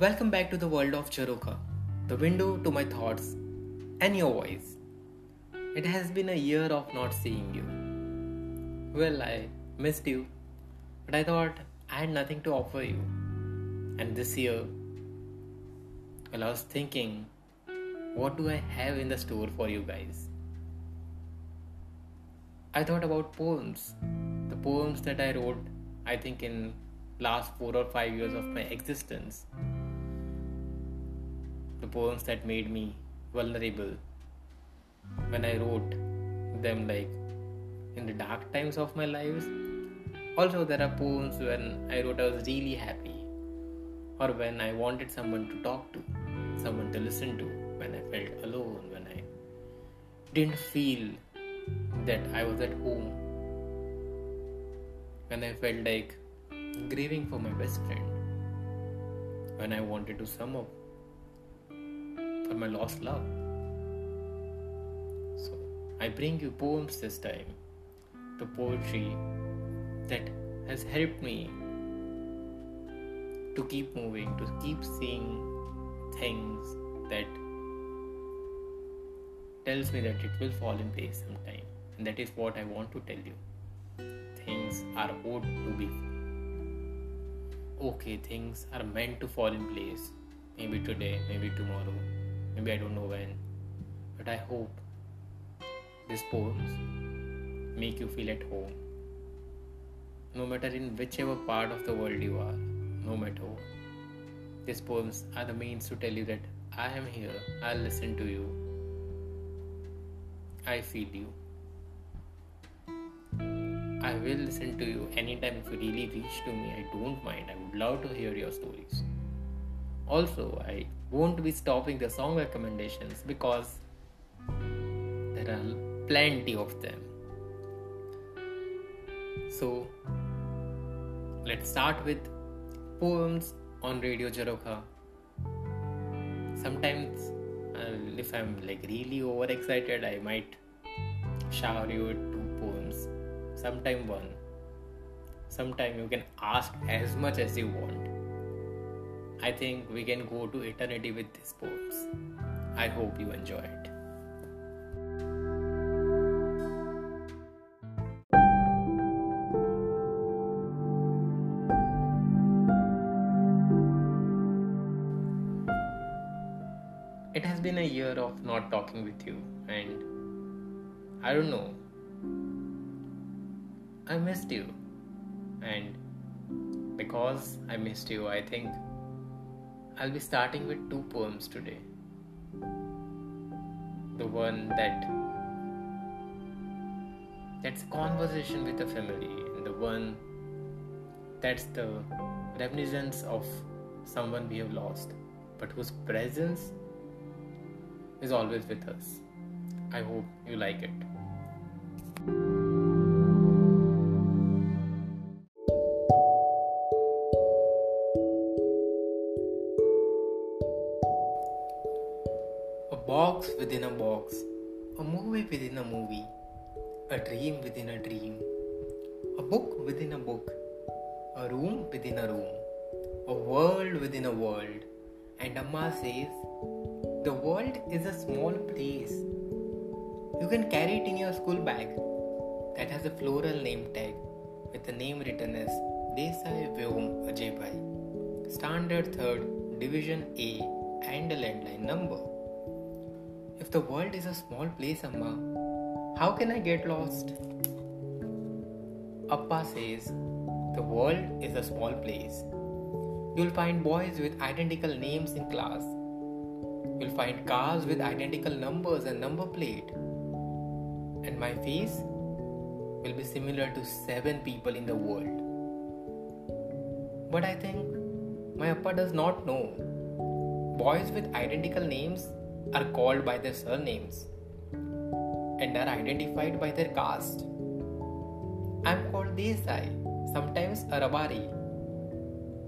Welcome back to the world of Charoka, the window to my thoughts and your voice. It has been a year of not seeing you. Well, I missed you, but I thought I had nothing to offer you. And this year, well, I was thinking, what do I have in the store for you guys? I thought about poems, the poems that I wrote, I think, in last four or five years of my existence. Poems that made me vulnerable. When I wrote them, like in the dark times of my lives. Also, there are poems when I wrote I was really happy, or when I wanted someone to talk to, someone to listen to, when I felt alone, when I didn't feel that I was at home, when I felt like grieving for my best friend, when I wanted to sum up for my lost love. So I bring you poems this time, the poetry that has helped me to keep moving, to keep seeing things that tells me that it will fall in place sometime. And that is what I want to tell you. Things are owed to be okay, things are meant to fall in place. Maybe today, maybe tomorrow, maybe I don't know when. But I hope these poems make you feel at home. No matter in whichever part of the world you are, no matter what. These poems are the means to tell you that I am here, I'll listen to you, I feel you. I will listen to you anytime if you really reach to me. I don't mind. I would love to hear your stories. Also, I won't be stopping the song recommendations because there are plenty of them. So, let's start with poems on Radio Jaroka. Sometimes, uh, if I'm like really overexcited, I might shower you two poems sometime one sometime you can ask as much as you want i think we can go to eternity with these poems i hope you enjoy it It has been a year of not talking with you, and I don't know, I missed you. And because I missed you, I think I'll be starting with two poems today. The one that that's conversation with a family, and the one that's the reminiscence of someone we have lost, but whose presence is always with us. I hope you like it. Within a box, a movie within a movie, a dream within a dream, a book within a book, a room within a room, a world within a world. And Amma says, The world is a small place. You can carry it in your school bag that has a floral name tag with the name written as Desai Vyom Ajay Standard 3rd, Division A, and a landline number. The world is a small place, Amma, how can I get lost? Appa says, The world is a small place. You'll find boys with identical names in class. You'll find cars with identical numbers and number plate. And my face will be similar to seven people in the world. But I think my Appa does not know. Boys with identical names are called by their surnames and are identified by their caste. I'm called Desai, sometimes a Rabari,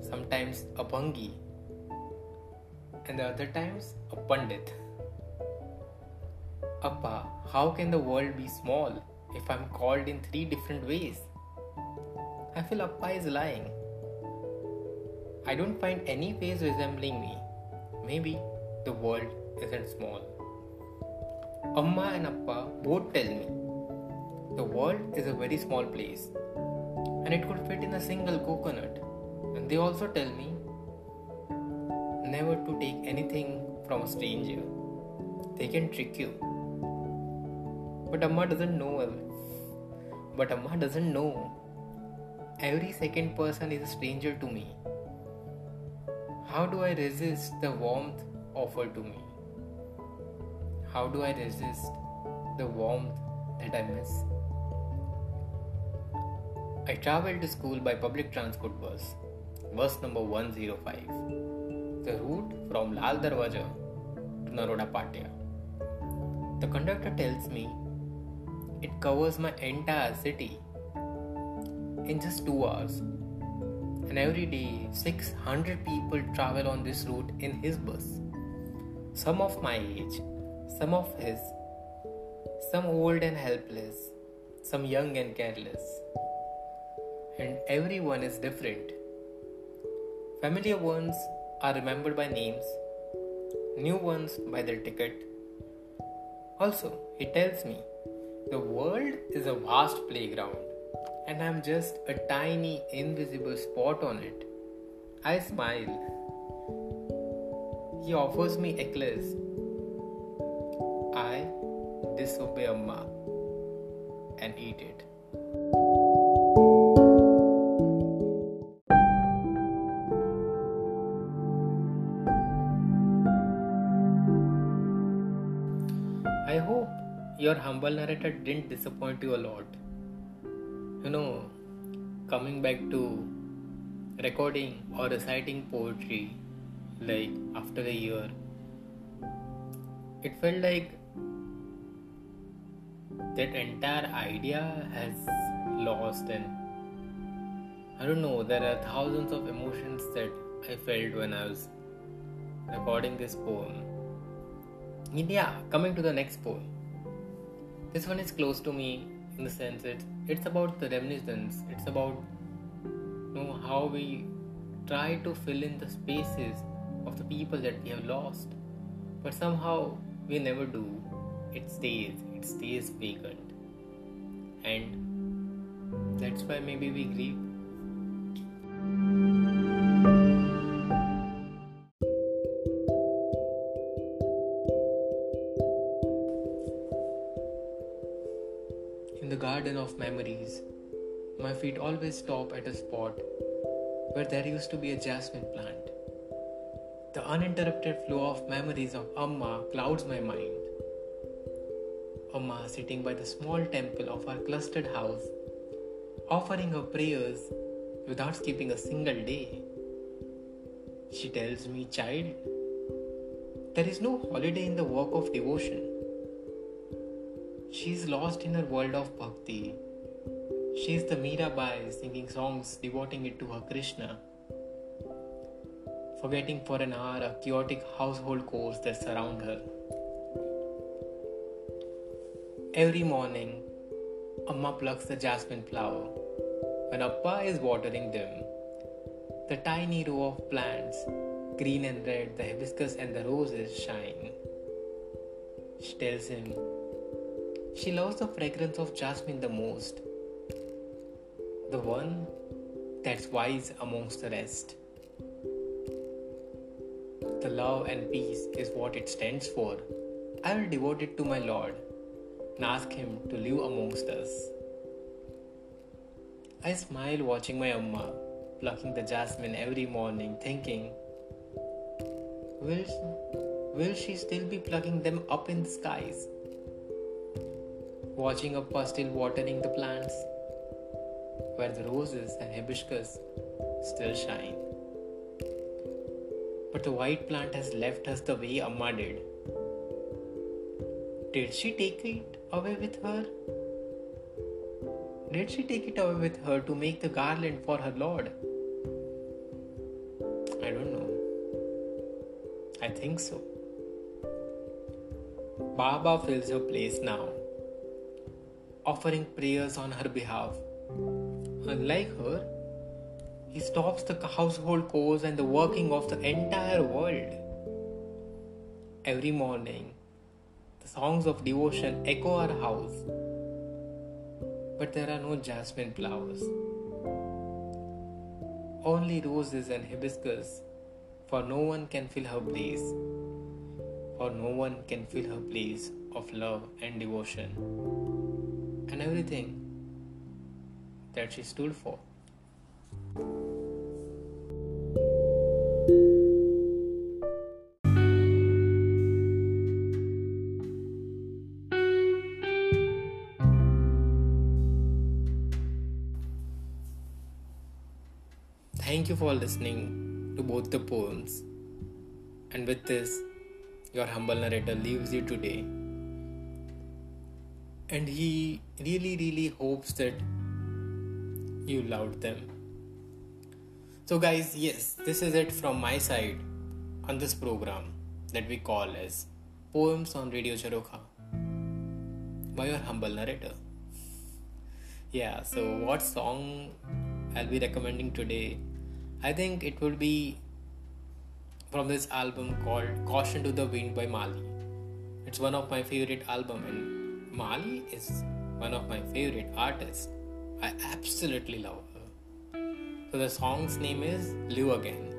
sometimes a Bhangi, and the other times a Pandit. Appa, how can the world be small if I'm called in three different ways? I feel Appa is lying. I don't find any face resembling me. Maybe the world isn't small. Amma and Appa both tell me the world is a very small place and it could fit in a single coconut. And they also tell me never to take anything from a stranger. They can trick you. But Amma doesn't know. But Amma doesn't know. Every second person is a stranger to me. How do I resist the warmth offered to me? How do I resist the warmth that I miss? I travel to school by public transport bus, bus number 105. The route from Lal Darwaja to Naroda Patia. The conductor tells me it covers my entire city in just two hours. And every day, 600 people travel on this route in his bus. Some of my age, some of his, some old and helpless, some young and careless. And everyone is different. Familiar ones are remembered by names, new ones by their ticket. Also, he tells me the world is a vast playground and I'm just a tiny invisible spot on it. I smile. He offers me a eclairs. Disobey Amma and eat it. I hope your humble narrator didn't disappoint you a lot. You know, coming back to recording or reciting poetry like after a year, it felt like that entire idea has lost and I don't know, there are thousands of emotions that I felt when I was recording this poem. And yeah, coming to the next poem. This one is close to me in the sense it's it's about the reminiscence. It's about you know how we try to fill in the spaces of the people that we have lost, but somehow we never do. It stays. It stays vacant, and that's why maybe we grieve. In the garden of memories, my feet always stop at a spot where there used to be a jasmine plant. The uninterrupted flow of memories of Amma clouds my mind. Amma sitting by the small temple of our clustered house, offering her prayers without skipping a single day. She tells me, Child, there is no holiday in the work of devotion. She is lost in her world of bhakti. She is the Mirabai singing songs devoting it to her Krishna, forgetting for an hour a chaotic household chores that surround her. Every morning, Amma plucks the jasmine flower. When Appa is watering them, the tiny row of plants, green and red, the hibiscus and the roses shine. She tells him, she loves the fragrance of jasmine the most, the one that's wise amongst the rest. The love and peace is what it stands for. I will devote it to my Lord and ask Him to live amongst us. I smile watching my Amma plucking the jasmine every morning, thinking, will, will she still be plucking them up in the skies? watching Appa still watering the plants, where the roses and hibiscus still shine. But the white plant has left us the way Amma did. Did she take it away with her? Did she take it away with her to make the garland for her Lord? I don't know. I think so. Baba fills her place now offering prayers on her behalf. Unlike her, He stops the household chores and the working of the entire world. Every morning, the songs of devotion echo our house, but there are no jasmine flowers. Only roses and hibiscus, for no one can fill her place, for no one can fill her place of love and devotion, and everything that she stood for. Thank you for listening to both the poems. And with this, your humble narrator leaves you today. And he really, really hopes that you loved them. So, guys, yes, this is it from my side on this program that we call as Poems on Radio Charokha by your humble narrator. Yeah, so what song I'll be recommending today? I think it will be from this album called Caution to the Wind by Mali. It's one of my favorite album and Mali is one of my favorite artists. I absolutely love her. So the song's name is Live Again.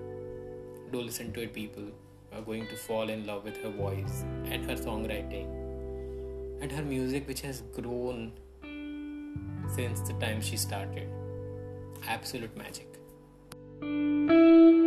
Do listen to it, people. Are going to fall in love with her voice and her songwriting and her music, which has grown since the time she started. Absolute magic. Música